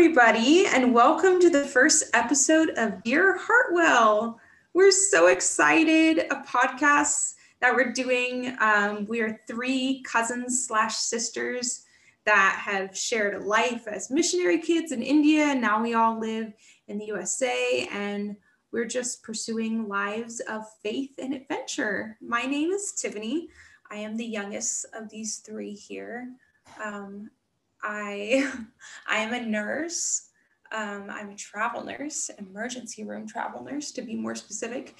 Everybody, and welcome to the first episode of Dear Hartwell. We're so excited. A podcast that we're doing. Um, we are three cousins slash sisters that have shared a life as missionary kids in India, and now we all live in the USA, and we're just pursuing lives of faith and adventure. My name is Tiffany. I am the youngest of these three here. Um, I I am a nurse. Um, I'm a travel nurse, emergency room travel nurse to be more specific.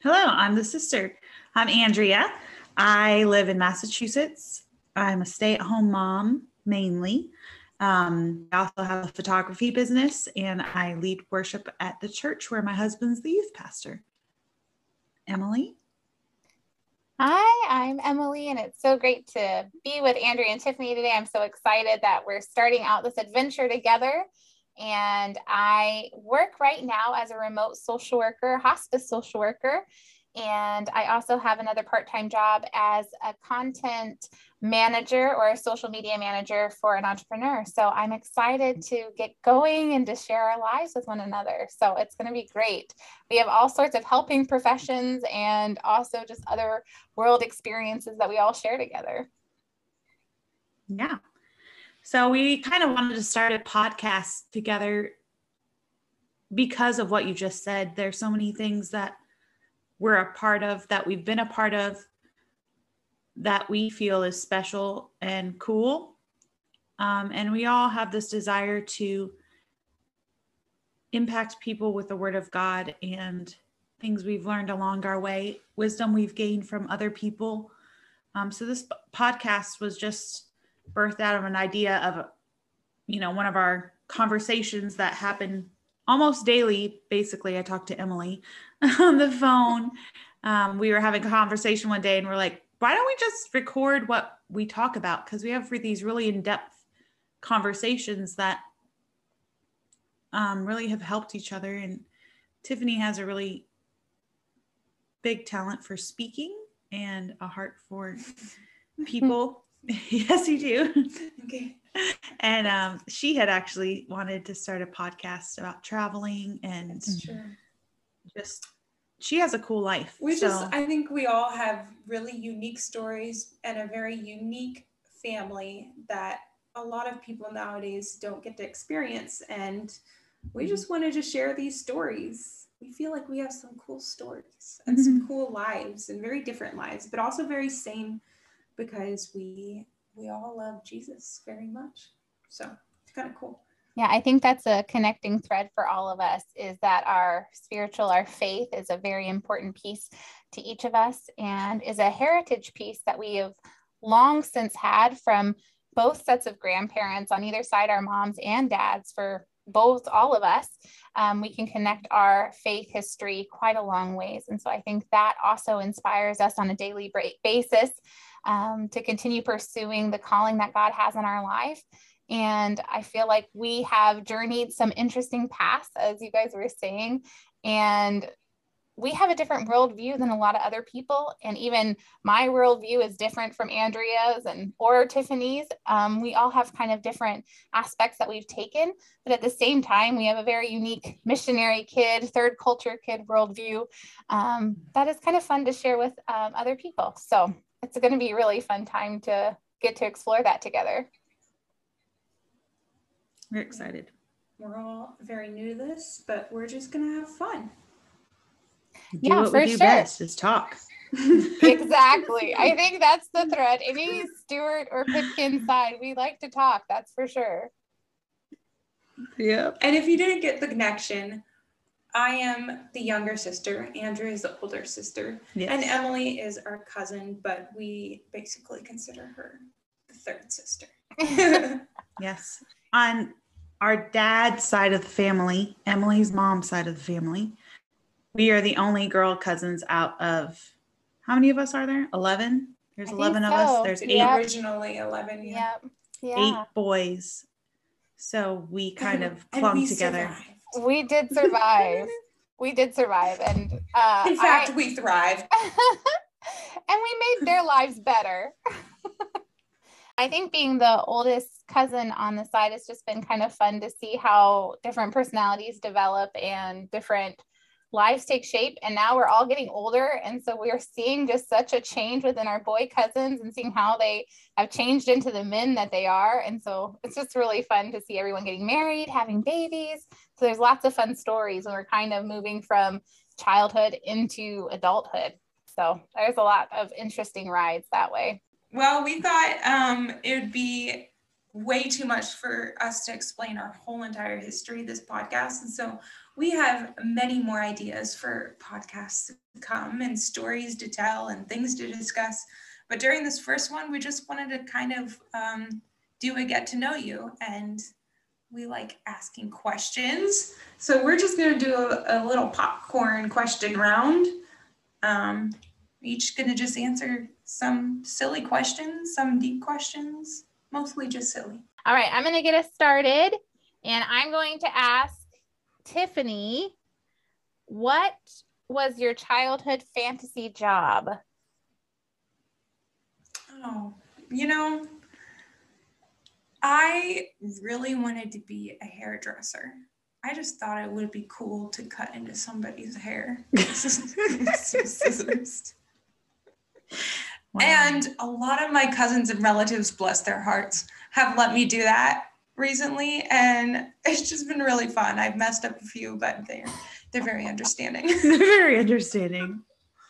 Hello, I'm the sister. I'm Andrea. I live in Massachusetts. I'm a stay-at-home mom mainly. Um, I also have a photography business and I lead worship at the church where my husband's the youth pastor. Emily? Hi, I'm Emily, and it's so great to be with Andrea and Tiffany today. I'm so excited that we're starting out this adventure together. And I work right now as a remote social worker, hospice social worker. And I also have another part time job as a content manager or a social media manager for an entrepreneur. So I'm excited to get going and to share our lives with one another. So it's going to be great. We have all sorts of helping professions and also just other world experiences that we all share together. Yeah. So we kind of wanted to start a podcast together because of what you just said. There's so many things that we're a part of that we've been a part of that we feel is special and cool. Um, and we all have this desire to impact people with the word of God and things we've learned along our way, wisdom we've gained from other people. Um, so this podcast was just birthed out of an idea of, you know, one of our conversations that happen almost daily. Basically, I talked to Emily on the phone. Um, we were having a conversation one day and we're like, why don't we just record what we talk about? Because we have for these really in depth conversations that um, really have helped each other. And Tiffany has a really big talent for speaking and a heart for people. yes, you do. Okay. And um, she had actually wanted to start a podcast about traveling and just she has a cool life. We so. just, I think we all have really unique stories and a very unique family that a lot of people nowadays don't get to experience. And we just wanted to share these stories. We feel like we have some cool stories and mm-hmm. some cool lives and very different lives, but also very same because we we all love Jesus very much. So it's kind of cool. Yeah, I think that's a connecting thread for all of us is that our spiritual, our faith is a very important piece to each of us and is a heritage piece that we have long since had from both sets of grandparents on either side, our moms and dads, for both all of us. Um, we can connect our faith history quite a long ways. And so I think that also inspires us on a daily basis um, to continue pursuing the calling that God has in our life and I feel like we have journeyed some interesting paths, as you guys were saying. And we have a different worldview than a lot of other people. And even my worldview is different from Andrea's and or Tiffany's. Um, we all have kind of different aspects that we've taken, but at the same time, we have a very unique missionary kid, third culture kid worldview um, that is kind of fun to share with um, other people. So it's going to be a really fun time to get to explore that together. We're excited. We're all very new to this, but we're just gonna have fun. Do yeah, what we do sure. best is talk. exactly. I think that's the thread. Any Stewart or Pitkin side, we like to talk, that's for sure. Yeah. And if you didn't get the connection, I am the younger sister. Andrea is the older sister. Yes. And Emily is our cousin, but we basically consider her the third sister. yes. On our dad's side of the family, Emily's mom's side of the family, we are the only girl cousins out of how many of us are there? 11? There's I 11 of us. There's eight. Yep. Originally 11. Yeah. Yep. yeah. Eight boys. So we kind of clung we together. Survived. We did survive. we did survive. And uh, in fact, I, we thrived. and we made their lives better. I think being the oldest cousin on the side has just been kind of fun to see how different personalities develop and different lives take shape. And now we're all getting older. And so we're seeing just such a change within our boy cousins and seeing how they have changed into the men that they are. And so it's just really fun to see everyone getting married, having babies. So there's lots of fun stories when we're kind of moving from childhood into adulthood. So there's a lot of interesting rides that way. Well, we thought um, it would be way too much for us to explain our whole entire history this podcast. And so we have many more ideas for podcasts to come and stories to tell and things to discuss. But during this first one, we just wanted to kind of um, do a get to know you. And we like asking questions. So we're just going to do a, a, little popcorn question round. Um, each going to just answer some silly questions, some deep questions, mostly just silly. All right, I'm going to get us started. And I'm going to ask Tiffany, what was your childhood fantasy job? Oh, you know, I really wanted to be a hairdresser. I just thought it would be cool to cut into somebody's hair. scissors. Wow. And a lot of my cousins and relatives, bless their hearts, have let me do that recently and it's just been really fun. I've messed up a few, but they're they're very understanding. they're very understanding.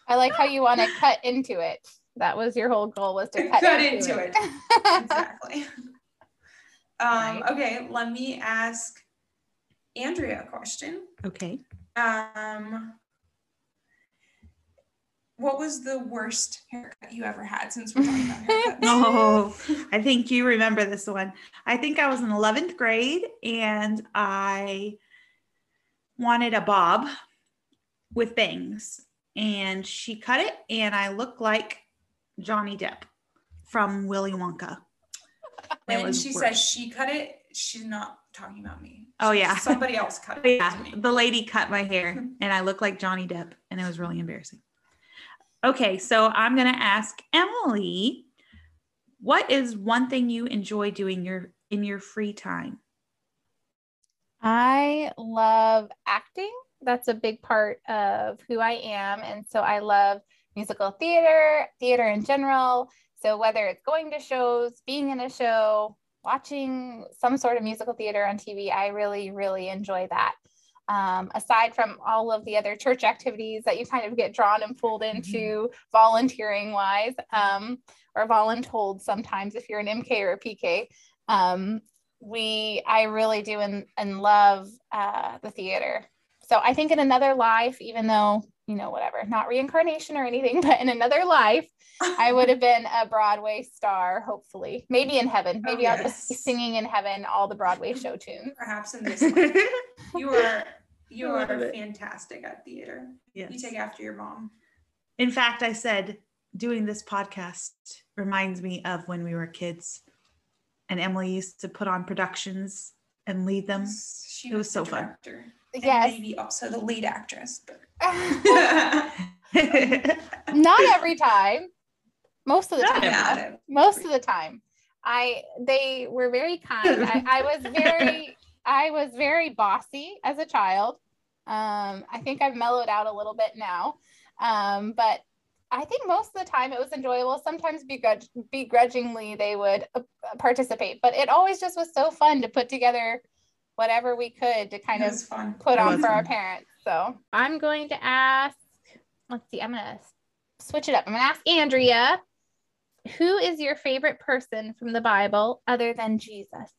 I like how you want to cut into it. That was your whole goal was to cut, cut into, into, it. it. exactly. Um, okay, let me ask Andrea a question. Okay. Um what was the worst haircut you ever had since we're talking about haircuts? oh, I think you remember this one. I think I was in 11th grade and I wanted a bob with bangs and she cut it and I looked like Johnny Depp from Willy Wonka. When she worse. says she cut it, she's not talking about me. Oh yeah. Somebody else cut it. yeah. The lady cut my hair and I looked like Johnny Depp and it was really embarrassing. Okay, so I'm going to ask Emily, what is one thing you enjoy doing your in your free time? I love acting. That's a big part of who I am, and so I love musical theater, theater in general. So whether it's going to shows, being in a show, watching some sort of musical theater on TV, I really really enjoy that um, aside from all of the other church activities that you kind of get drawn and pulled mm-hmm. into volunteering wise um, or voluntold sometimes if you're an mk or a pk um, we i really do and, and love uh, the theater so i think in another life even though you know whatever not reincarnation or anything but in another life i would have been a broadway star hopefully maybe in heaven oh, maybe oh, i'll just be singing in heaven all the broadway show tunes perhaps in this life you are you are fantastic at theater. Yes. You take after your mom. In fact, I said doing this podcast reminds me of when we were kids and Emily used to put on productions and lead them. She it was, was so fun. Yes. maybe also the lead actress. Not every time. Most of the time. Most of the time. I they were very kind. I, I was very I was very bossy as a child. Um, I think I've mellowed out a little bit now. Um, but I think most of the time it was enjoyable. Sometimes begrudg- begrudgingly they would uh, participate, but it always just was so fun to put together whatever we could to kind of fun. put on for fun. our parents. So I'm going to ask, let's see, I'm going to switch it up. I'm going to ask Andrea, who is your favorite person from the Bible other than Jesus?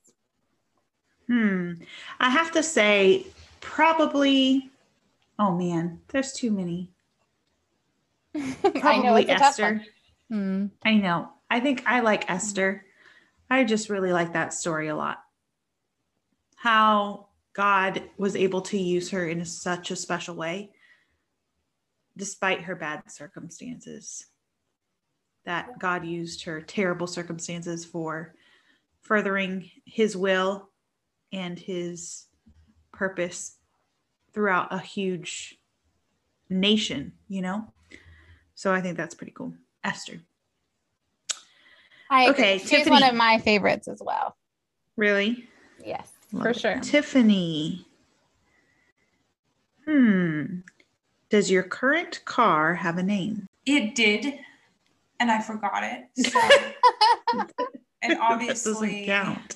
Hmm. I have to say, probably, oh man, there's too many. Probably know, Esther. Hmm. I know. I think I like Esther. I just really like that story a lot. How God was able to use her in such a special way, despite her bad circumstances. That God used her terrible circumstances for furthering his will and his purpose throughout a huge nation, you know? So I think that's pretty cool. Esther. I agree. Okay, She's Tiffany. one of my favorites as well. Really? Yes, Love for it. sure. Tiffany. Hmm. Does your current car have a name? It did, and I forgot it. So, and that obviously, doesn't count.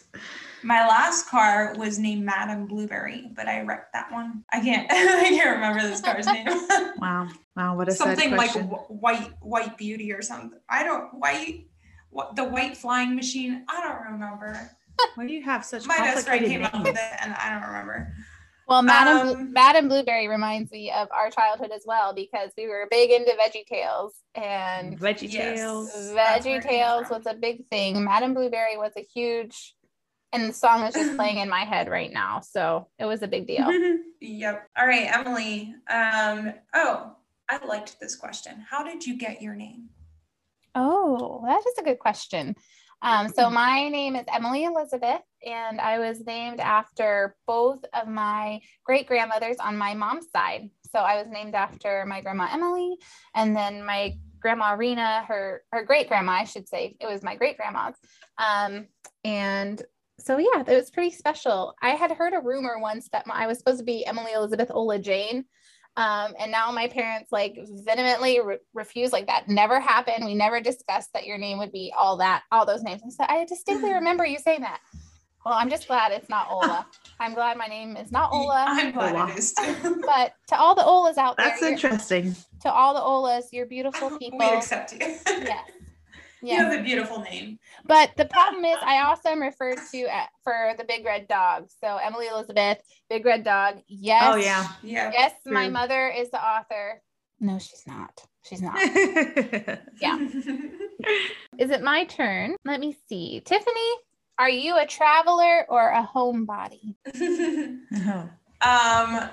my last car was named Madame Blueberry, but I wrecked that one. I can't. I can't remember this car's name. Wow. Wow. What a sad something like question. wh- white white beauty or something. I don't white. What the white flying machine? I don't remember. Why do you have such My best friend complicated came up with it, and I don't remember. Well, Madam Blu- Um, Madam Blueberry reminds me of our childhood as well because we were big into Veggie Tales and Veggie Tales. That's Veggie Tales was a big thing. Madam Blueberry was a huge, and the song is just playing in my head right now, so it was a big deal. Yep. All right, Emily. Um. Oh, I liked this question. How did you get your name? Oh, that is a good question. Um, so my name is Emily Elizabeth, and I was named after both of my great grandmothers on my mom's side. So I was named after my grandma Emily, and then my grandma Rena, her her great grandma, I should say, it was my great grandma's. Um, and so yeah, it was pretty special. I had heard a rumor once that my, I was supposed to be Emily Elizabeth Ola Jane, um, and now my parents like vehemently re- refuse like that never happened. We never discussed that your name would be all that, all those names. I said, I distinctly remember you saying that. Well, I'm just glad it's not Ola. I'm glad my name is not Ola. I'm glad Ola. it is too. But to all the Olas out there, That's interesting. to all the Olas, you're beautiful people. we accept you. Yes. You have a beautiful name. But the problem is, I also am referred to at, for the big red dog. So Emily Elizabeth, big red dog. Yes. Oh yeah. Yeah. Yes, my mother is the author. No, she's not. She's not. Yeah. Is it my turn? Let me see. Tiffany, are you a traveler or a homebody? Oh. um.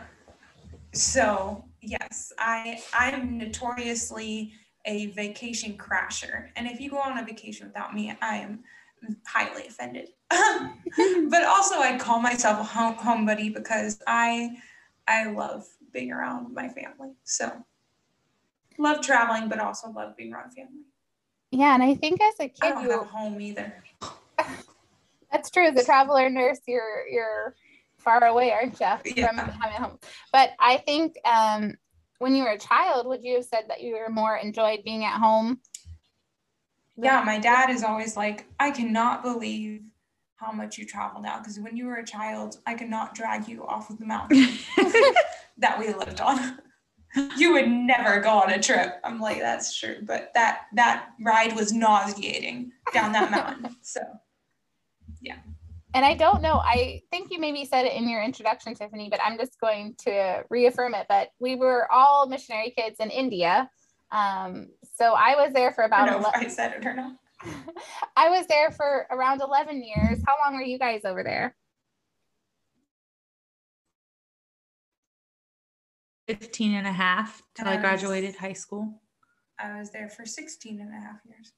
So yes, I I am notoriously a vacation crasher, and if you go on a vacation without me, I am highly offended. but also, I call myself a home home buddy because I I love being around my family. So love traveling, but also love being around family. Yeah, and I think as a kid, don't have a home either. that's true. As a traveler nurse, you're you're far away, aren't you, Yeah. from having home? But I think um, when you were a child, would you have said that you were more enjoyed being at home? Yeah, my dad is always like, I cannot believe how much you travel now. Because when you were a child, I could not drag you off of the mountain that we lived on. you would never go on a trip. I'm like, that's true. But that that ride was nauseating down that mountain. So And I don't know, I think you maybe said it in your introduction, Tiffany, but I'm just going to reaffirm it. But we were all missionary kids in India. Um, so I was there for I about don't know if 11, I said it or not. I was there for around 11 years. How long were you guys over there? 15 and a half till I Nice. graduated high school. I was there for 16 and a half years.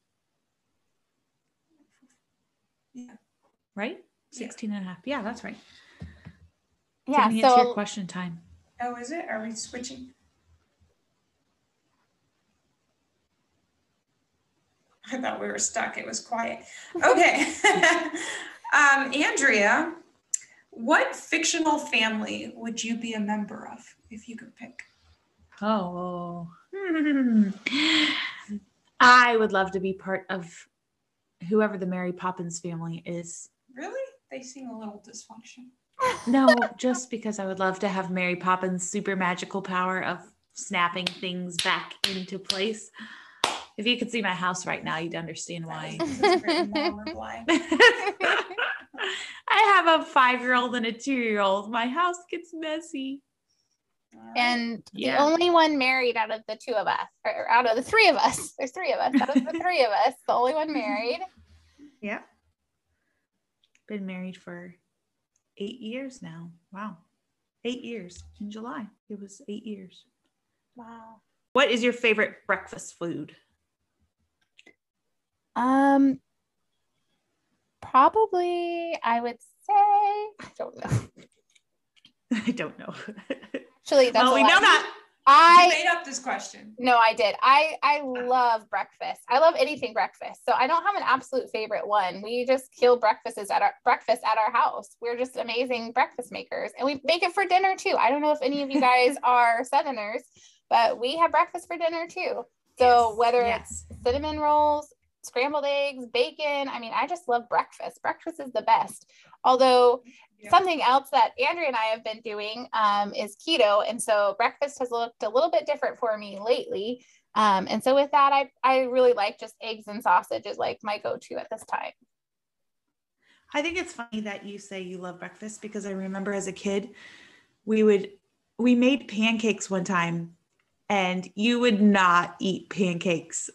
Yeah. Right? Yeah. 16 and a half. Yeah, that's right. Yeah, Tiffany, it's your so question time. Oh, is it? Are we switching? I thought we were stuck. It was quiet. Okay. um, Andrea, what fictional family would you be a member of if you could pick? Oh. Hmm. I would love to be part of whoever the Mary Poppins family is. Really? They seem a little dysfunction. No, just because I would love to have Mary Poppins' super magical power of snapping things back into place. If you could see my house right now, you'd understand why. That was- that was a very mom reply. I have a five year old and a two year old. My house gets messy. And Yeah. the only one married out of the two of us, or out of the three of us, there's three of us, out of the three of us, the only one married. Yeah. Been married for eight years now. Wow. Eight years in July. It was eight years. Wow. What is your favorite breakfast food? Um, probably I would say I don't know. I don't know. Actually, that's well, we know that I made up this question. No, I did. I I love breakfast. I love anything breakfast. So I don't have an absolute favorite one. We just kill breakfasts at our breakfast at our house. We're just amazing breakfast makers, and we make it for dinner too. I don't know if any of you guys are Southerners, but we have breakfast for dinner too. So Yes. whether Yes. it's cinnamon rolls, scrambled eggs, bacon, I mean, I just love breakfast. Breakfast is the best. Although Yeah. something else that Andrea and I have been doing um, is keto, and so breakfast has looked a little bit different for me lately. Um, and so with that, I I really like just eggs and sausage is like my go-to at this time. I think it's funny that you say you love breakfast because I remember as a kid, we would we made pancakes one time and you would not eat pancakes.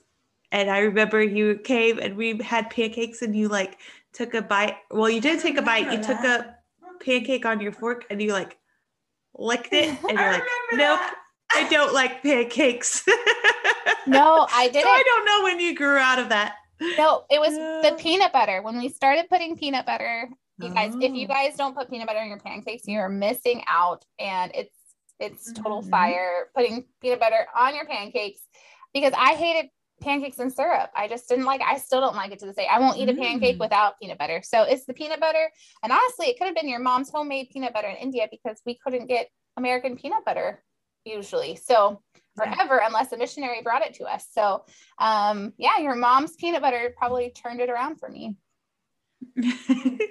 And I remember you came and we had pancakes and you like took a bite. Well, you did take a bite. You Remember took a pancake on your fork and you like licked it and you're like, nope, that. I don't like pancakes. No, I didn't. So I don't know when you grew out of that. No, it was the peanut butter. When we started putting peanut butter, you guys, if you Oh. guys don't put peanut butter in your pancakes, you're missing out. And it's it's total Mhm. fire putting peanut butter on your pancakes because I hated pancakes and syrup. I just didn't like I still don't like it to this day. I won't eat a pancake Mm. without peanut butter. So it's the peanut butter. And honestly, it could have been your mom's homemade peanut butter in India because we couldn't get American peanut butter usually. So Yeah. forever unless a missionary brought it to us. So um yeah, your mom's peanut butter probably turned it around for me.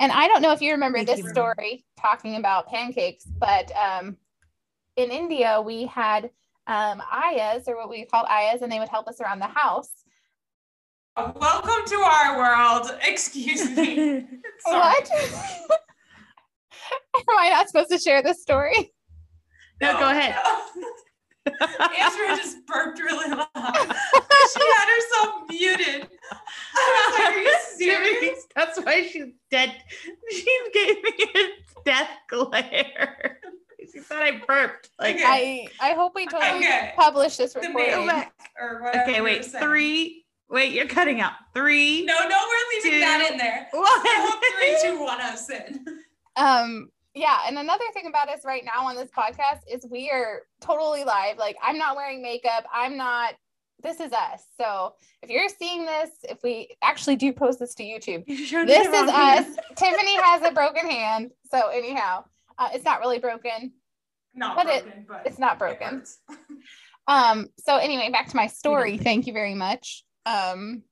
And I don't know if you remember Thank this you. story talking about pancakes, but um, in India we had um, ayahs or what we called ayahs, and they would help us around the house. Welcome to our world. Excuse me. What? Am I not supposed to share this story? No, go ahead. no. Andrea just burped really loud. she had herself muted. Like, Are you serious? That's why she's dead. She gave me a death glare. She thought I burped. Like, Okay. I I hope we totally Okay. publish this The recording. or whatever. okay, wait. Three. Wait, you're cutting out. Three. No, no, we're leaving two, that in there. one. I three, two, one us in. Um, yeah, and another thing about us right now on this podcast is we are totally live. Like I'm not wearing makeup. I'm not. This is us. So if you're seeing this, if we actually do post this to YouTube, You this is wrong us. Tiffany has a broken hand. So anyhow, uh, it's not really broken. Not But it- but It's not broken. hurts. Um, so anyway, back to my story. Thank you very much. Um,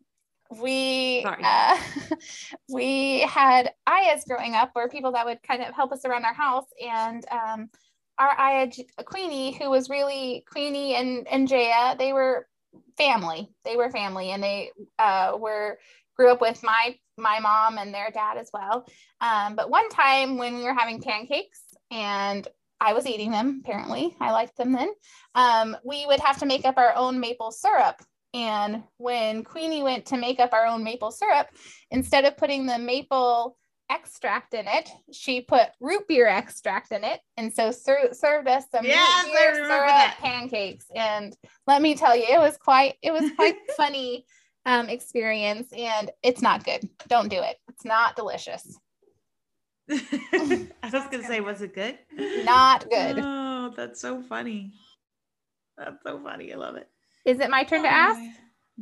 we uh, we had ayahs growing up, or people that would kind of help us around our house, and um, our ayah Queenie, who was really Queenie and and Jaya, they were family. They were family, and they uh, were grew up with my my mom and their dad as well. Um, but one time when we were having pancakes and I was eating them, apparently I liked them then um, we would have to make up our own maple syrup. And when Queenie went to make up our own maple syrup, instead of putting the maple extract in it, she put root beer extract in it. And so ser- served us some Yes, root beer syrup that. pancakes. And let me tell you, it was quite, it was quite funny um, experience. And it's not good. Don't do it. It's not delicious. I was gonna say, was it good? Not good. Oh, that's so funny. That's so funny. I love it. Is it my turn to ask?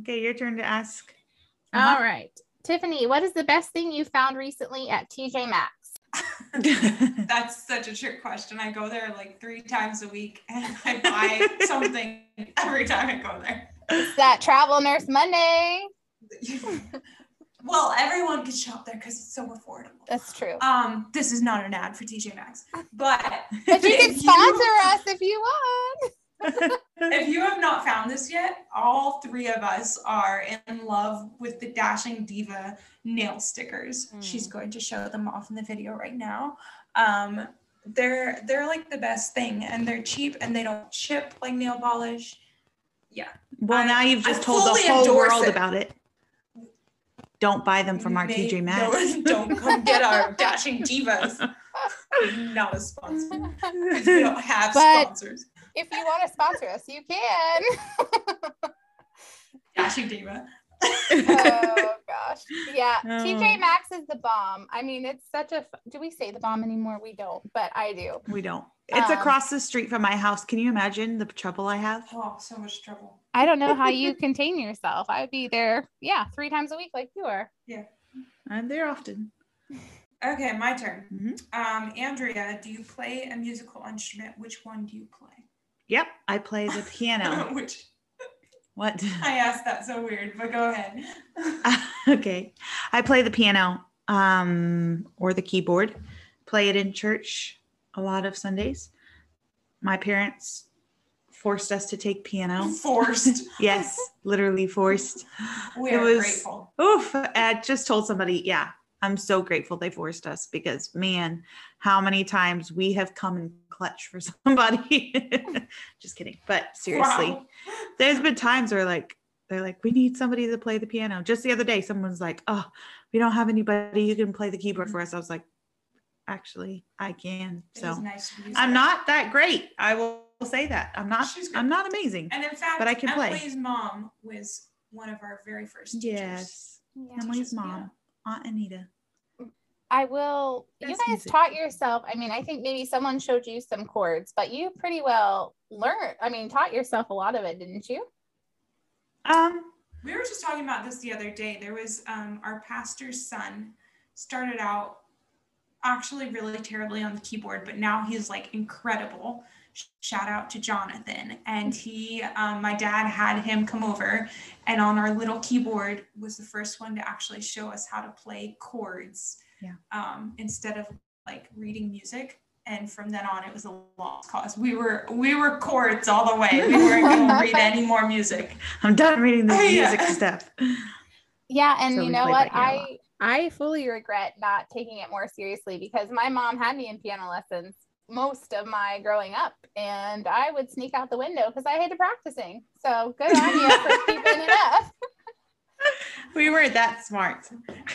Okay, your turn to ask. All Uh-huh. right. Tiffany, what is the best thing you found recently at TJ Maxx? That's such a trick question. I go there like three times a week and I buy something every time I go there. It's that Travel Nurse Monday. Well, everyone can shop there because it's so affordable. That's true. Um, this is not an ad for TJ Maxx, but But you can if sponsor us if you want. If you have not found this yet, all three of us are in love with the Dashing Diva nail stickers. Mm. She's going to show them off in the video right now. Um, they're they're like the best thing, and they're cheap, and they don't chip like nail polish. Yeah, well, I- now you've just I told the whole world it. about it. Don't buy them from our May- TJ Maxx. No, don't come get our Dashing Divas. Not a sponsor. We don't have But- sponsors. if you want to sponsor us, you can. Dashing Diva. oh gosh. Yeah. Oh. TJ Maxx is the bomb. I mean, it's such a f- do we say the bomb anymore? We don't, but I do. We don't. It's Um, across the street from my house. Can you imagine the trouble I have? Oh, so much trouble. I don't know how you contain yourself. I would be there, yeah, three times a week like you are. Yeah. I'm there often. Okay, my turn. Mhm. Um, Andrea, do you play a musical instrument? Which one do you play? Yep, I play the piano. Which what? I asked that so weird, but go ahead. okay. I play the piano um, or the keyboard. Play it in church a lot of Sundays. My parents forced us to take piano. Forced. Yes, literally forced. We It are was- grateful. Oof. I just told somebody, yeah, I'm so grateful they forced us because, man, how many times we have come in clutch for somebody. just kidding. But seriously, Wow. there's been times where like they're like, we need somebody to play the piano. Just the other day, someone's like, oh, we don't have anybody who can play the keyboard for us. I was like, actually, I can. It So nice I'm not that great. I will say that. I'm not. She's. I'm not amazing. And in fact, but I can play. Emily's mom was one of our very first teachers. Yes, Yeah. Emily's Teachers, yeah. mom, Aunt Anita. I will. You guys music. taught yourself. I mean, I think maybe someone showed you some chords, but you pretty well learned. I mean, taught yourself a lot of it, didn't you? Um, We were just talking about this the other day. There was um, our pastor's son started out actually really terribly on the keyboard, but now he's like incredible. Sh- Shout out to Jonathan. And he, um, my dad had him come over, and on our little keyboard was the first one to actually show us how to play chords Yeah. um, instead of like reading music. And from then on, it was a lost cause. We were we were chords all the way. We weren't going to read any more music. I'm done reading the Oh, yeah. music stuff. Yeah, and So you know what? that here a lot. I I fully regret not taking it more seriously because my mom had me in piano lessons most of my growing up, and I would sneak out the window because I hated practicing. So good on you for keeping it up. We weren't that smart.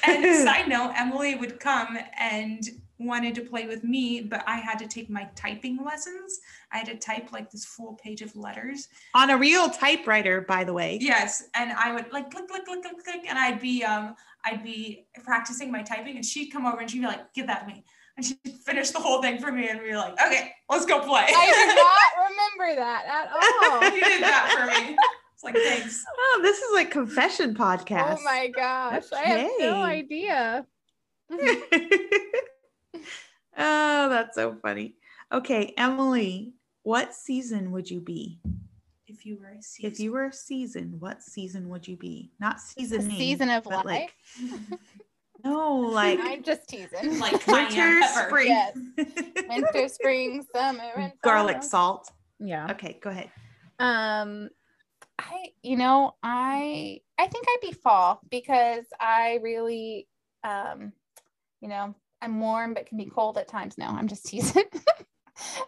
And side note, Emily would come and wanted to play with me, but I had to take my typing lessons. I had to type like this full page of letters. On a real typewriter, by the way. Yes, and I would like click, click, click, click, click, and I'd be um I'd be practicing my typing, and she'd come over and she'd be like, "Give that to me," and she'd finish the whole thing for me, and be like, "Okay, let's go play." I do not remember that at all. you did that for me. It's like thanks. Oh, this is like confession podcast. Oh my gosh, I have no idea. oh, that's so funny. Okay, Emily, what season would you be? If you were a season. If you were a season, what season would you be? Not season. season of life. like no, like I'm just teasing. like winter, spring, Yes. Winter, spring, summer, and garlic fall. salt. Yeah. Okay, go ahead. Um, I, you know, I, I think I'd be fall because I really, um, you know, I'm warm but can be cold at times. No, I'm just teasing.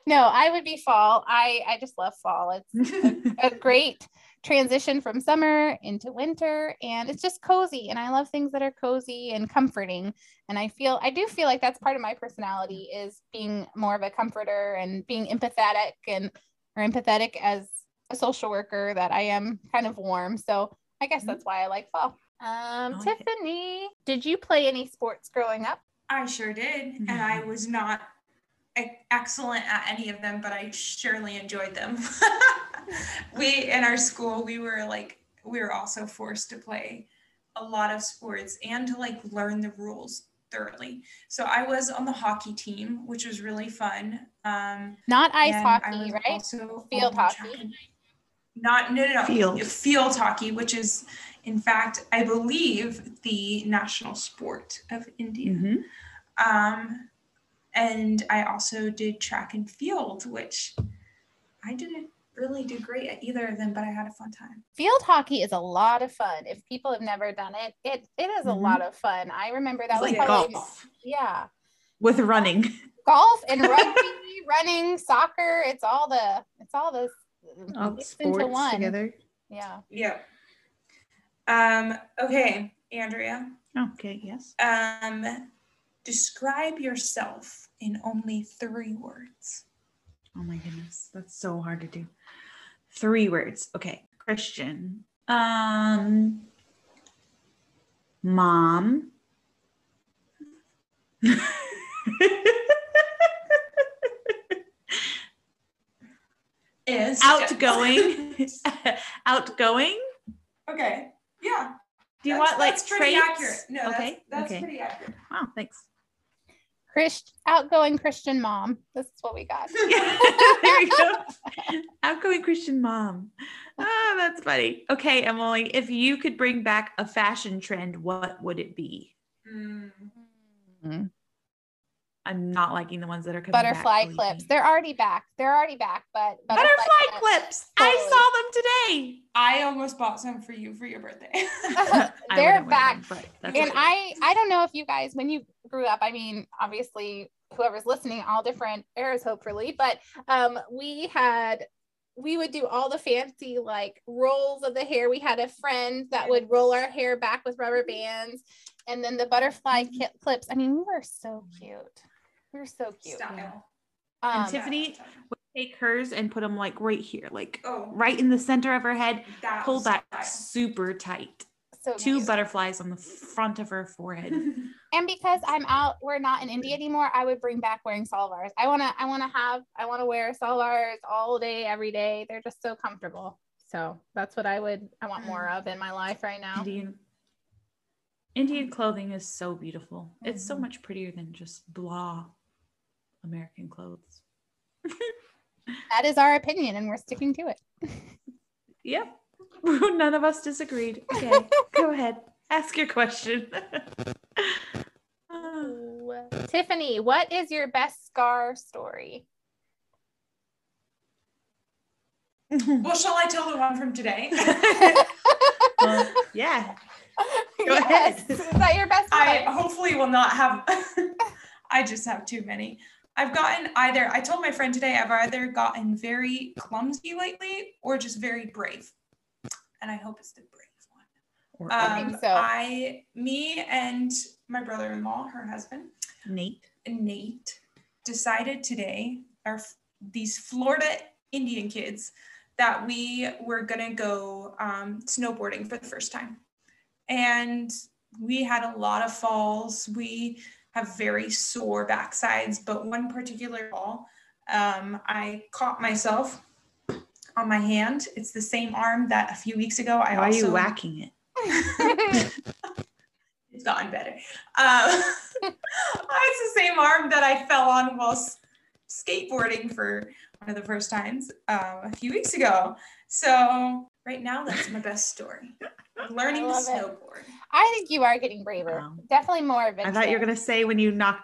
no, I would be fall. I, I just love fall. It's a great transition from summer into winter and it's just cozy and i love things that are cozy and comforting. And i feel i do feel like that's part of my personality is being more of a comforter and being empathetic and or empathetic as a social worker that i am kind of warm. So i guess that's why i like fall. Um I like it. tiffany did you play any sports growing up? I sure did, and I was not excellent at any of them, but I surely enjoyed them. we in our school, we were like we were also forced to play a lot of sports and to like learn the rules thoroughly. So I was on the hockey team, which was really fun. Um, not ice hockey right also Field hockey. track Not no no no Field. field hockey, which is in fact I believe the national sport of India. Mhm. Um, and I also did track and field, which I didn't really do great at either of them, but I had a fun time. field hockey is a lot of fun if people have never done it it it is a Mhm. lot of fun i remember that It's was like probably golf yeah with running. golf and rugby, running, soccer. It's all the it's all the All the mixed into sports one. together. Yeah. Yeah. Um, okay, Andrea. Okay, yes. Um, describe yourself in only three words. Oh my goodness, that's so hard to do. Three words. Okay, Christian. Um, mom. Is outgoing. outgoing. Okay. Yeah. Do you That's- want like that's pretty traits? accurate? No, okay. that's, that's okay. pretty accurate. Wow, thanks. Christ, outgoing Christian mom. This is what we got. there you go. Outgoing Christian mom. Ah, that's funny. Okay, Emily, if you could bring back a fashion trend, what would it be? Mm. I'm not liking the ones that are coming Butterfly believe clips. me. They're already back. They're already back, but Butterfly clips. I Totally. saw them today. I almost bought some for you for your birthday. They're back. them, and okay. I I don't know if you guys when you grew up, I mean, obviously whoever's listening, all different eras, hopefully, but um we had we would do all the fancy like rolls of the hair. We had a friend that would roll our hair back with rubber bands and then the butterfly Mm-hmm. clips. I mean, we were so cute. We were so cute. Style. Um, And Tiffany- would take hers and put them like right here, like Oh, right in the center of her head, that pull was back style. super tight. so Two cute. butterflies on the front of her forehead. and because I'm out, we're not in India anymore. I would bring back wearing salwars. I wanna, I wanna have, I wanna wear salwars all day, every day. They're just so comfortable. So that's what I would, I want more of in my life right now. Indian Indian clothing is so beautiful. It's so Mhm. much prettier than just blah American clothes. That is our opinion, and we're sticking to it. Yep. None of us disagreed. Okay, go ahead. Ask your question. Ah. Tiffany, what is your best scar story? well, shall I tell the one from today? Well, yeah. Go yes. ahead. Is that your best I hopefully will not have. I just have too many. I've gotten either. I told my friend today I've either gotten very clumsy lately or just very brave, and I hope it's the brave one. Or I Um, think so. I, me, and my brother-in-law, her husband, Nate. Nate, decided today, our these Florida Indian kids, that we were gonna go um, snowboarding for the first time, and we had a lot of falls. We have very sore backsides, but one particular fall, um, I caught myself on my hand. It's the same arm that a few weeks ago I Why are you whacking it? it's gotten better. Um, it's the same arm that I fell on while skateboarding for one of the first times um, a few weeks ago. So right now, that's my best story. Learning to love it. snowboard. I think you are getting braver. Wow. Definitely more adventurous. I thought you were gonna say when you knocked.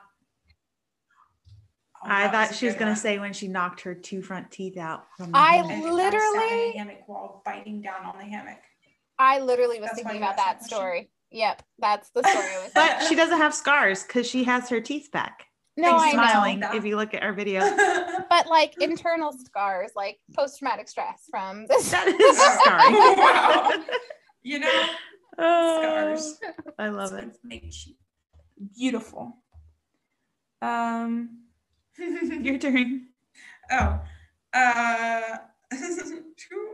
Oh, I thought a she was gonna one. say when she knocked her two front teeth out from the I hammock. And I sat in a literally- hammock while biting down on the hammock. I literally was That's thinking about that that question? story. Yep, that's the story. I was But she doesn't have scars because she has her teeth back. No, I Thanks, know. Smiling. know. If you look at our video, But like internal scars, like post traumatic stress from this. that is a scar. Wow. you know, Oh, scars. I love it. what makes you beautiful. Um. Your turn. Oh, uh, who,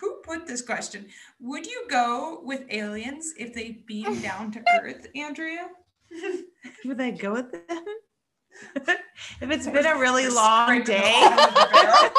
who put this question? Would you go with aliens if they beam down to Earth, Andrea? Would I go with them? if it's been a really long day,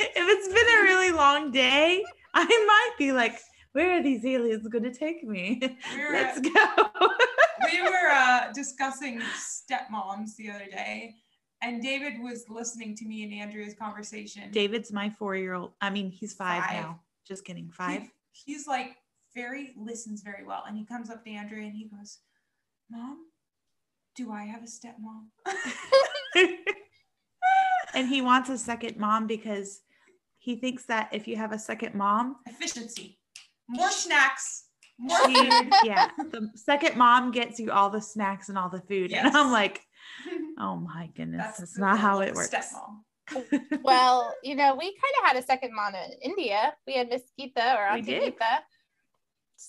if it's been a really long day, I might be like, where are these aliens going to take me? We were, Let's go. we were uh, discussing stepmoms the other day, and David was listening to me and Andrea's conversation. David's my four year old. I mean, he's five, Five. now. Just kidding. Five. He- he's like very listens very well, and he comes up to Andrea and he goes, "Mom, do I have a stepmom?" and he wants a second mom because he thinks that if you have a second mom, Efficiency, more snacks, more food. yeah, the second mom gets you all the snacks and all the food. Yes. And I'm like, oh my goodness, that's, the not how it works. Stepmom. Well, you know, we kind of had a second mom in India. We had Miss Geeta or We Auntie did. Geeta.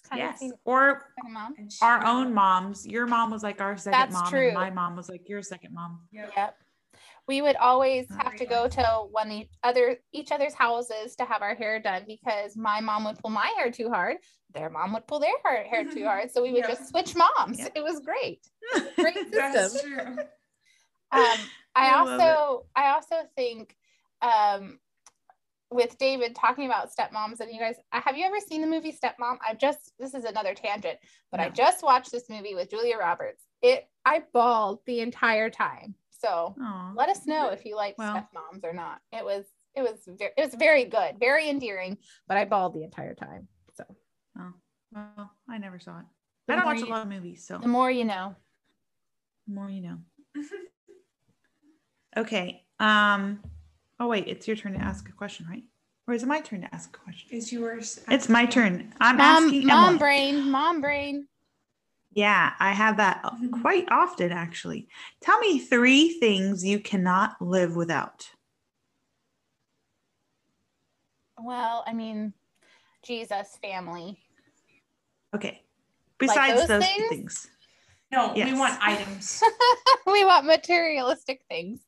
Kind yes. of Or mom. Our own moms. Your mom was like our second That's mom, true. and my mom was like your second mom. Yep. Yep. we would always Oh, have to go to one e- other each other's houses to have our hair done because my mom would pull my hair too hard their mom would pull their hair, hair too hard so we would Yeah. just switch moms Yep. it was great great That's system true. Um, I, I also I also think um, with David talking about stepmoms and you guys have you ever seen the movie Stepmom? I've just this is another tangent, but I just watched this movie with Julia Roberts. It I bawled the entire time. So Aw. let us know if you like Well. stepmoms or not. It was it was very, it was very good, very endearing, but I bawled the entire time. So Oh, well, I never saw it. The I don't watch a lot of movies, so the more you know. the more you know. Okay. Um. Oh wait, it's your turn to ask a question, right? Or is it my turn to ask a question? Is yours? It's my turn. I'm Mom, asking mom Emily. brain, mom brain. Yeah, I have that quite often actually. Tell me three things you cannot live without. Well, I mean, Jesus, family. Okay. Besides those those things? things. No, we want items. we want materialistic things.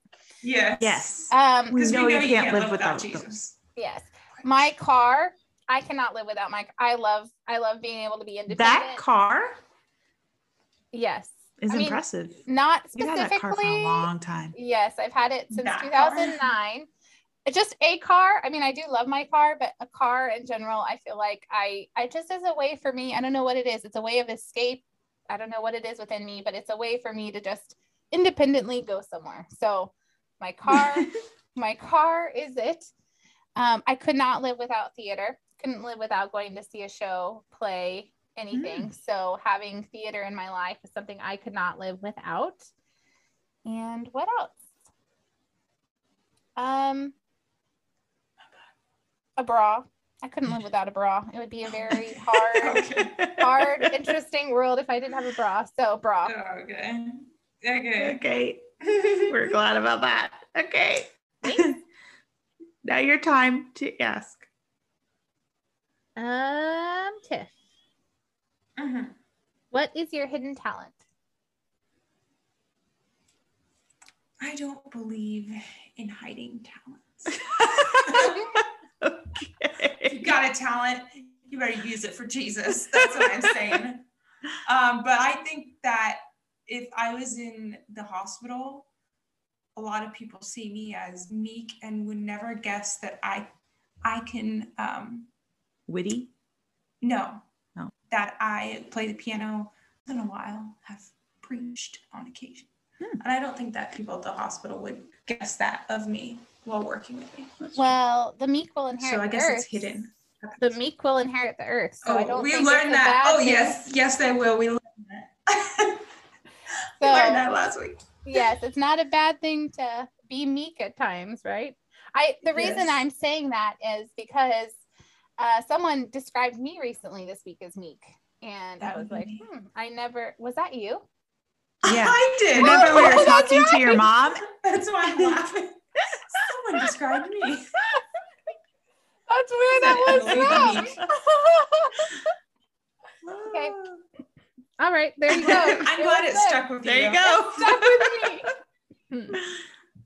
Yes. Yes. Um, We Because know you can't live without Jesus. yes. My car, I cannot live without my. I love, I love being able to be independent. That car yes, is I mean, impressive. not You've had that car for a specifically. long time. Yes, I've had it since That 2009. It's just a car. I mean, I do love my car, but a car in general, I feel like I, I just as a way for me. I don't know what it is. It's a way of escape. I don't know what it is within me, but it's a way for me to just independently go somewhere. So, my car, my car is it. Um, I could not live without theater. Couldn't live without going to see a show, play, anything. So having theater in my life is something I could not live without. And what else? Um, a bra. I couldn't live without a bra. It would be a very hard, Okay. hard, interesting world if I didn't have a bra. So bra. Okay. Okay. Okay. We're glad about that. Okay. now your time to ask. Um, Tiff, Mhm. what is your hidden talent? I don't believe in hiding talents. okay. If you okay. got a talent, you better use it for Jesus. That's what I'm saying. Um, but I think that if I was in the hospital, a lot of people see me as meek and would never guess that I, I can um, Witty. know No. that I play the piano once in a while, have preached on occasion. Hmm. And I don't think that people at the hospital would guess that of me while working with me. Well, the meek will inherit. So I the guess earth. it's hidden. The meek will inherit the earth. So I oh, don't we learned that. Oh, yes. Yes, they will. We learned that. we So- learned that last week. Yes, it's not a bad thing to be meek at times, right? I the reason Yes. I'm saying that is because uh, someone described me recently this week as meek, and That I was like, hmm, I never was that you? Yeah. I did. Remember we were That's talking to your mom? That's why I'm laughing. Someone described me. That's where that was Emily from. Okay. All right, there you go. I'm glad it stuck with There you. There you go. Stuck with me. Hmm.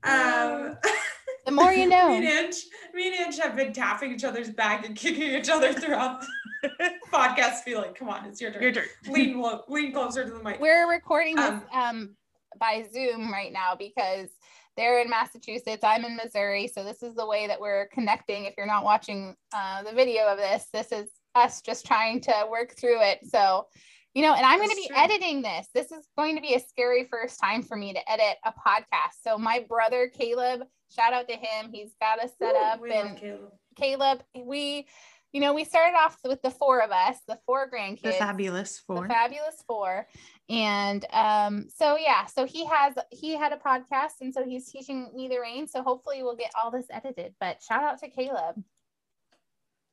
Um, The more you know. me and Ange, me and Ange have been tapping each other's back and kicking each other throughout the podcast. Be like, come on, it's your turn. Your turn. lean, lo- lean closer to the mic. We're recording this Um, um, by Zoom right now because they're in Massachusetts. I'm in Missouri. So this is the way that we're connecting. If you're not watching uh, the video of this, this is us just trying to work through it. So, you know, and I'm going to be true. editing this. This is going to be a scary first time for me to edit a podcast. So my brother Caleb, shout out to him. He's got us set Woo, up and Caleb. Caleb, we, you know, we started off with the four of us, the four grandkids The fabulous four, the fabulous four and um so yeah so he has he had a podcast and so he's teaching me the reins so hopefully we'll get all this edited but shout out to caleb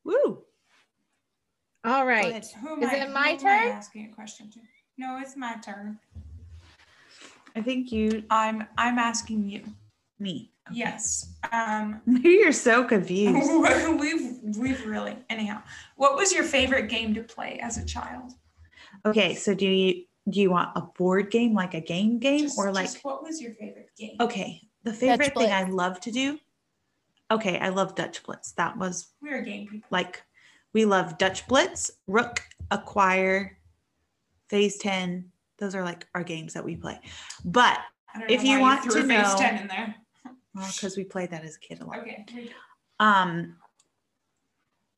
Woo. All right. Who Is I, it who my turn? asking a question to? No, it's my turn. I think you, I'm I'm asking you. me. Okay. Yes. Um, You're so confused. we've we've really anyhow. What was your favorite game to play as a child? Okay, so do you do you want a board game like a game game Just- or like just what was your favorite game? okay, the favorite Dutch thing I love to do. Okay, I love Dutch Blitz. That was We're game people. like we love Dutch Blitz, Rook, Acquire, Phase 10. Those are like our games that we play. But if you want threw to phase know- 10 in there. because we played that as a kid a lot. Okay. um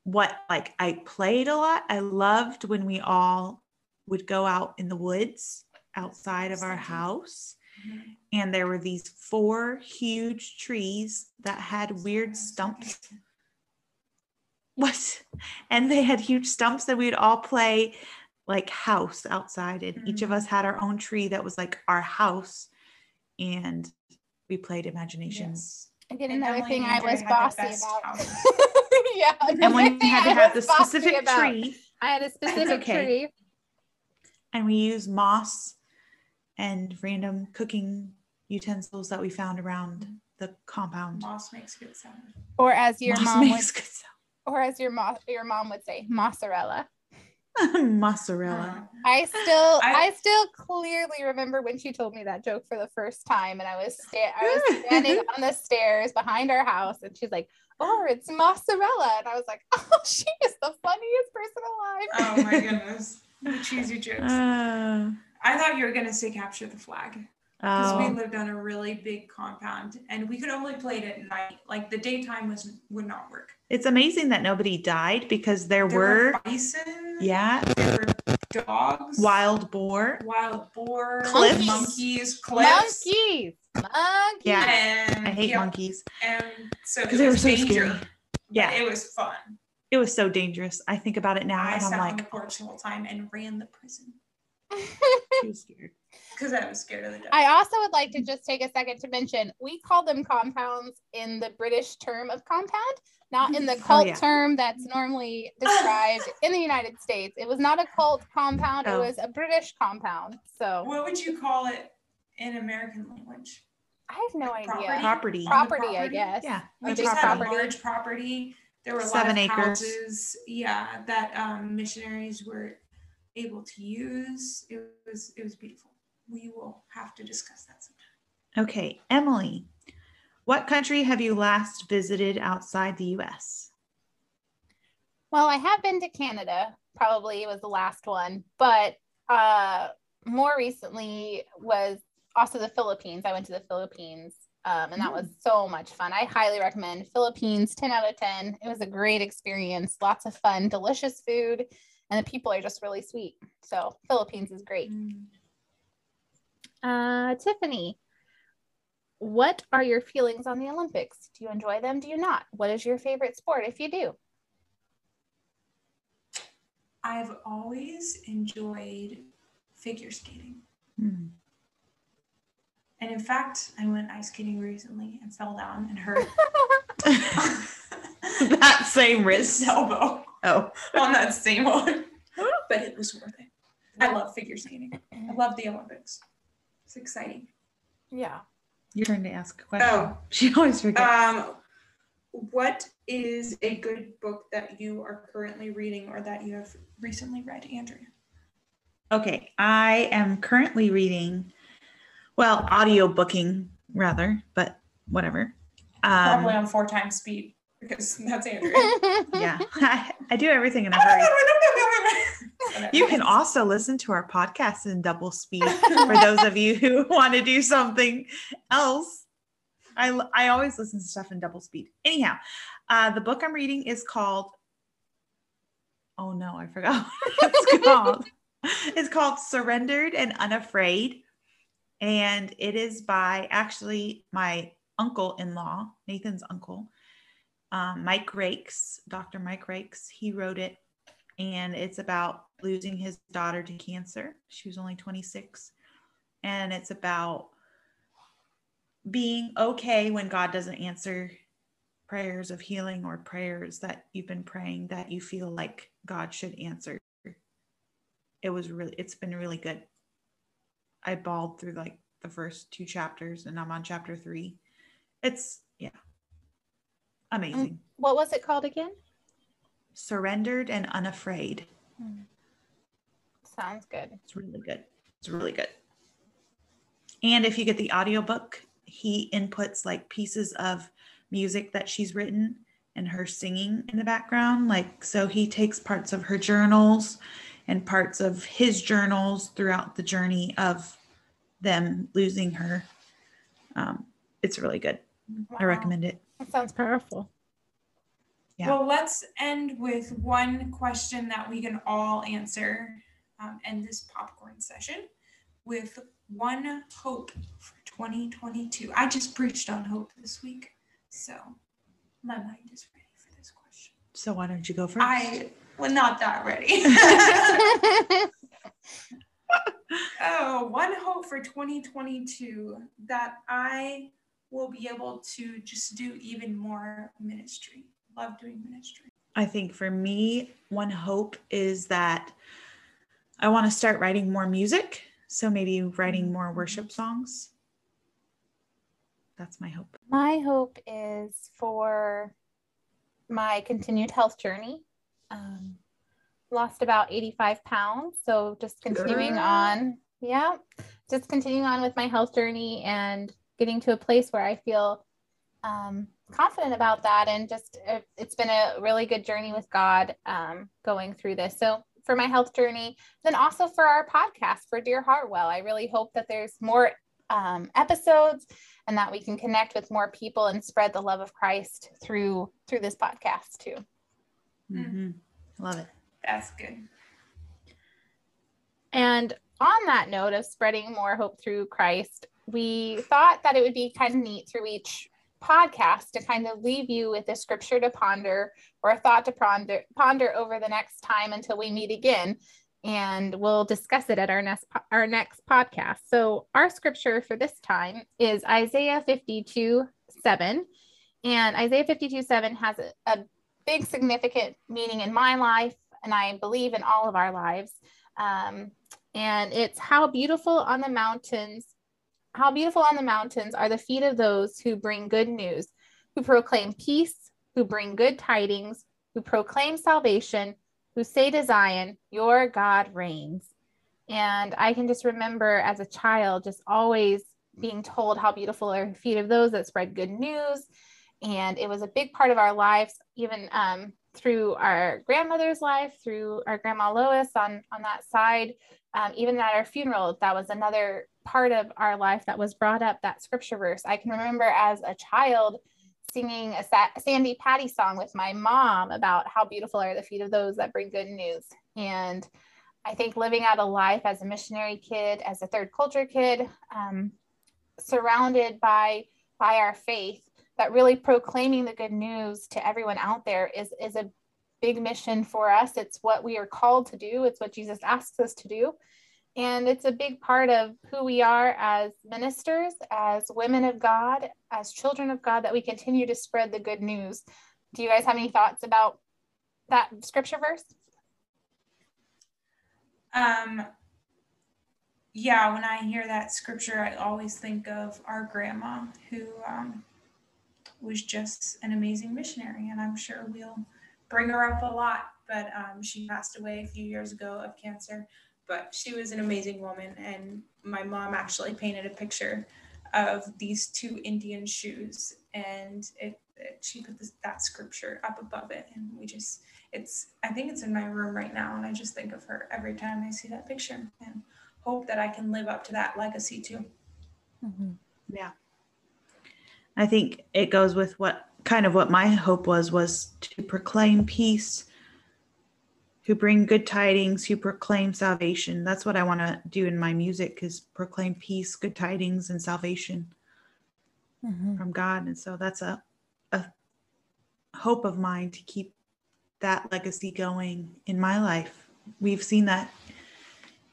what like i played a lot i loved when we all would go out in the woods outside of our house Mhm. and there were these four huge trees that had weird stumps what and they had huge stumps that we'd all play like house outside and each of mm. us had our own tree that was like our house and we played imagination Yes. Again, And another Emily thing I was had bossy about. yeah. and when you had to have the specific about. tree I had a specific okay. tree. and we used moss and random cooking utensils that we found around the compound. Moss makes good sound. Or as your Moss mom would makes good or as your mom your mom would say, mozzarella. Mozzarella. I still I, I- still clearly remember when she told me that joke for the first time and I was sta- I was standing on the stairs behind our house and she's like, "Oh, it's mozzarella." And I was like, "Oh, she is the funniest person alive." oh my goodness. The cheesy jokes. Uh, I thought you were going to say capture the flag. Because oh, we lived on a really big compound and we could only play it at night. Like the daytime was would not work. it's amazing that nobody died because there, There were, were bison. yeah, There were dogs. wild boar. wild boar. Cliffs. Monkeys. Cliffs. Monkeys. Monkeys. Yeah, And, I hate yeah, monkeys And so it because they were so danger. scary. Yeah, It was fun. it was so dangerous. I think about it now I and I'm sat on the porch the whole time and ran the prison too scared. because I was scared of the dark. I also would like to just take a second to mention we call them compounds in the British term of compound, not in the cult yeah. term that's normally described in the United States. It was not a cult compound, Oh. it was a British compound. So what would you call it in American language? I have no Like idea. Property. Prop- Property, I guess. Yeah, We just big had a property. large property. There were a Seven lot of acres. houses, yeah, that um, missionaries were able to use. It was it was beautiful. We will have to discuss that sometime. Okay, Emily, what country have you last visited outside the US? Well, I have been to Canada, probably was the last one, but uh more recently was also the Philippines. I went to the Philippines. Um, and that was so much fun. I highly recommend Philippines 10 out of 10. It was a great experience, lots of fun, delicious food, and the people are just really sweet. So, Philippines is great. Uh, Tiffany, what are your feelings on the Olympics? Do you enjoy them? Do you not? What is your favorite sport if you do? I've always enjoyed figure skating. Hmm. And in fact, I went ice skating recently and fell down and hurt that same wrist. elbow Oh, on that same one. But it was worth it. I love figure skating. I love the Olympics. It's exciting. Yeah. your turn to ask a question. Oh. She always forgets. Um, what is a good book that you are currently reading or that you have recently read, Andrea? okay, I am currently reading, well, audio booking rather, but whatever. Probably Um, on four times speed because that's Andrea. yeah, I, I do everything in a hurry. You can also listen to our podcast in double speed for those of you who want to do something else. I, I always listen to stuff in double speed. Anyhow, uh, the book I'm reading is called, oh no, I forgot what it's called. It's called Surrendered and Unafraid. And it is by actually my uncle in law, Nathan's uncle, um, Mike Rakes, Dr. Mike Rakes. He wrote it and it's about losing his daughter to cancer. She was only 26. And it's about being okay when God doesn't answer prayers of healing or prayers that you've been praying that you feel like God should answer. It was really, it's been really good. I bawled through like the first two chapters and I'm on chapter three. It's, amazing. what was it called again? Surrendered and unafraid. Sounds good. It's really good. It's really good. And if you get the audiobook, he inputs like pieces of music that she's written and her singing in the background. Like, so he takes parts of her journals and parts of his journals throughout the journey of them losing her. Um, it's really good. Wow. I recommend it. That sounds powerful. Yeah. Well, let's end with one question that we can all answer um, end this popcorn session with one hope for 2022. I just preached on hope this week, so my mind is ready for this question. So why don't you go first? I well, not that ready. oh, one hope for 2022 that I will be able to just do even more ministry. Love doing ministry. I think for me, one hope is that I want to start writing more music. So maybe writing more worship songs. That's my hope. My hope is for my continued health journey. Um, lost about 85 pounds. So just continuing Girl. on. Yeah. Just continuing on with my health journey and getting to a place where I feel um, confident about that. And just uh, it's been a really good journey with God um, going through this. So for my health journey, then also for our podcast for Dear Hartwell, I really hope that there's more um, episodes and that we can connect with more people and spread the love of Christ through through this podcast too. Mm-hmm. Love it. That's good. And on that note of spreading more hope through Christ, we thought that it would be kind of neat through each podcast to kind of leave you with a scripture to ponder or a thought to ponder ponder over the next time until we meet again and we'll discuss it at our next our next podcast. So our scripture for this time is Isaiah 52 7. And Isaiah 52 7 has a, a big significant meaning in my life, and I believe in all of our lives. Um, and it's how beautiful on the mountains, how beautiful on the mountains are the feet of those who bring good news, who proclaim peace, who bring good tidings, who proclaim salvation, who say to Zion, Your God reigns. And I can just remember as a child just always being told how beautiful are the feet of those that spread good news. And it was a big part of our lives, even um, through our grandmother's life, through our grandma Lois on, on that side, um, even at our funeral, that was another part of our life that was brought up, that scripture verse. I can remember as a child singing a Sa- Sandi Patty song with my mom about how beautiful are the feet of those that bring good news. And I think living out a life as a missionary kid, as a third culture kid, um, surrounded by by our faith, that really proclaiming the good news to everyone out there is is a big mission for us. It's what we are called to do. It's what Jesus asks us to do. And it's a big part of who we are as ministers, as women of God, as children of God, that we continue to spread the good news. Do you guys have any thoughts about that scripture verse? Um, yeah, when I hear that scripture, I always think of our grandma who um, was just an amazing missionary, and I'm sure we'll bring her up a lot. But um, she passed away a few years ago of cancer. But she was an amazing woman, and my mom actually painted a picture of these two Indian shoes, and it, it she put this, that scripture up above it, and we just it's I think it's in my room right now, and I just think of her every time I see that picture, and hope that I can live up to that legacy too. Mm-hmm. Yeah. I think it goes with what kind of what my hope was was to proclaim peace, who bring good tidings, who proclaim salvation. That's what I want to do in my music is proclaim peace, good tidings and salvation from God. And so that's a a hope of mine to keep that legacy going in my life. We've seen that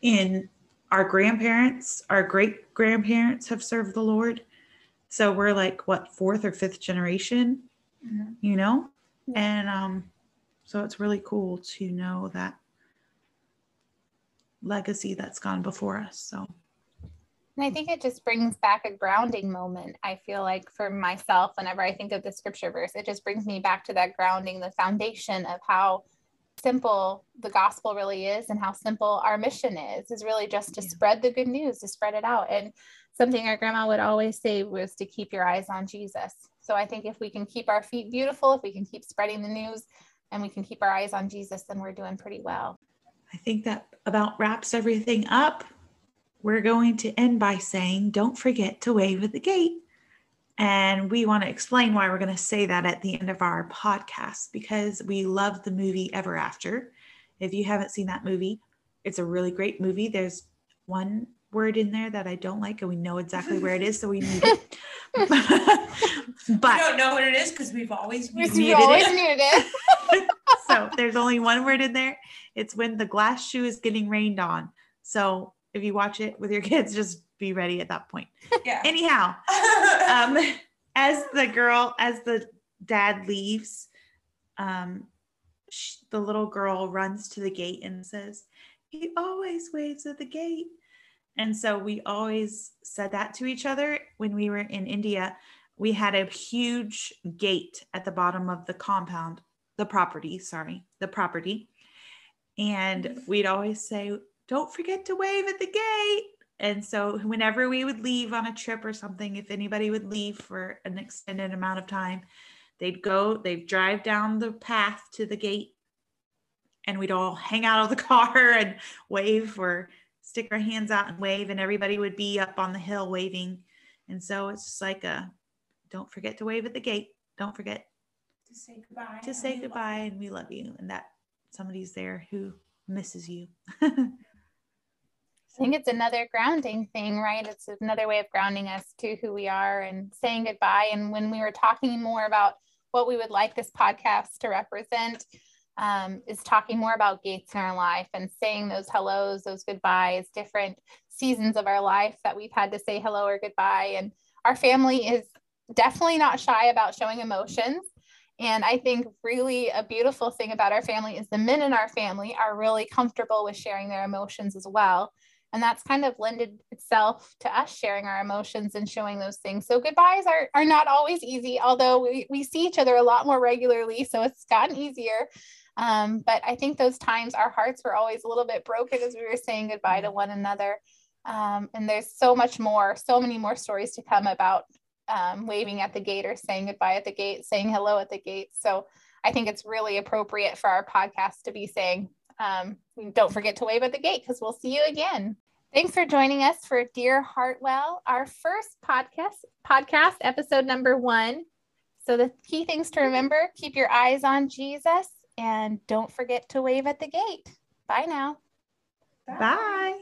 in our grandparents, our great grandparents have served the Lord. So we're like what fourth or fifth generation, Mhm. you know? Yeah. And um so it's really cool to know that legacy that's gone before us. So And I think it just brings back a grounding moment. I feel like for myself, whenever I think of the scripture verse, it just brings me back to that grounding, the foundation of how simple the gospel really is and how simple our mission is is really just to yeah. spread the good news to spread it out and something our grandma would always say was to keep your eyes on jesus so i think if we can keep our feet beautiful if we can keep spreading the news and we can keep our eyes on jesus then we're doing pretty well i think that about wraps everything up we're going to end by saying don't forget to wave at the gate and we want to explain why we're going to say that at the end of our podcast because we love the movie Ever After. If you haven't seen that movie, it's a really great movie. There's one word in there that I don't like, and we know exactly where it is, so we need it. but we don't know what it is because we've always we've needed always it. Needed it. so there's only one word in there. It's when the glass shoe is getting rained on. So if you watch it with your kids, just be ready at that point. Yeah. Anyhow, um, as the girl, as the dad leaves, um, she, the little girl runs to the gate and says, "He always waves at the gate." And so we always said that to each other when we were in India. We had a huge gate at the bottom of the compound, the property, sorry, the property. And mm-hmm. we'd always say, Don't forget to wave at the gate. And so, whenever we would leave on a trip or something, if anybody would leave for an extended amount of time, they'd go, they'd drive down the path to the gate, and we'd all hang out of the car and wave or stick our hands out and wave, and everybody would be up on the hill waving. And so, it's just like a don't forget to wave at the gate. Don't forget to say goodbye. To say goodbye, and we love you, and that somebody's there who misses you. I think it's another grounding thing, right? It's another way of grounding us to who we are and saying goodbye. And when we were talking more about what we would like this podcast to represent, um, is talking more about gates in our life and saying those hellos, those goodbyes, different seasons of our life that we've had to say hello or goodbye. And our family is definitely not shy about showing emotions. And I think really a beautiful thing about our family is the men in our family are really comfortable with sharing their emotions as well and that's kind of lended itself to us sharing our emotions and showing those things so goodbyes are, are not always easy although we, we see each other a lot more regularly so it's gotten easier um, but i think those times our hearts were always a little bit broken as we were saying goodbye to one another um, and there's so much more so many more stories to come about um, waving at the gate or saying goodbye at the gate saying hello at the gate so i think it's really appropriate for our podcast to be saying um, don't forget to wave at the gate because we'll see you again. Thanks for joining us for Dear Hartwell, our first podcast, podcast episode number one. So the key things to remember, keep your eyes on Jesus and don't forget to wave at the gate. Bye now. Bye. Bye.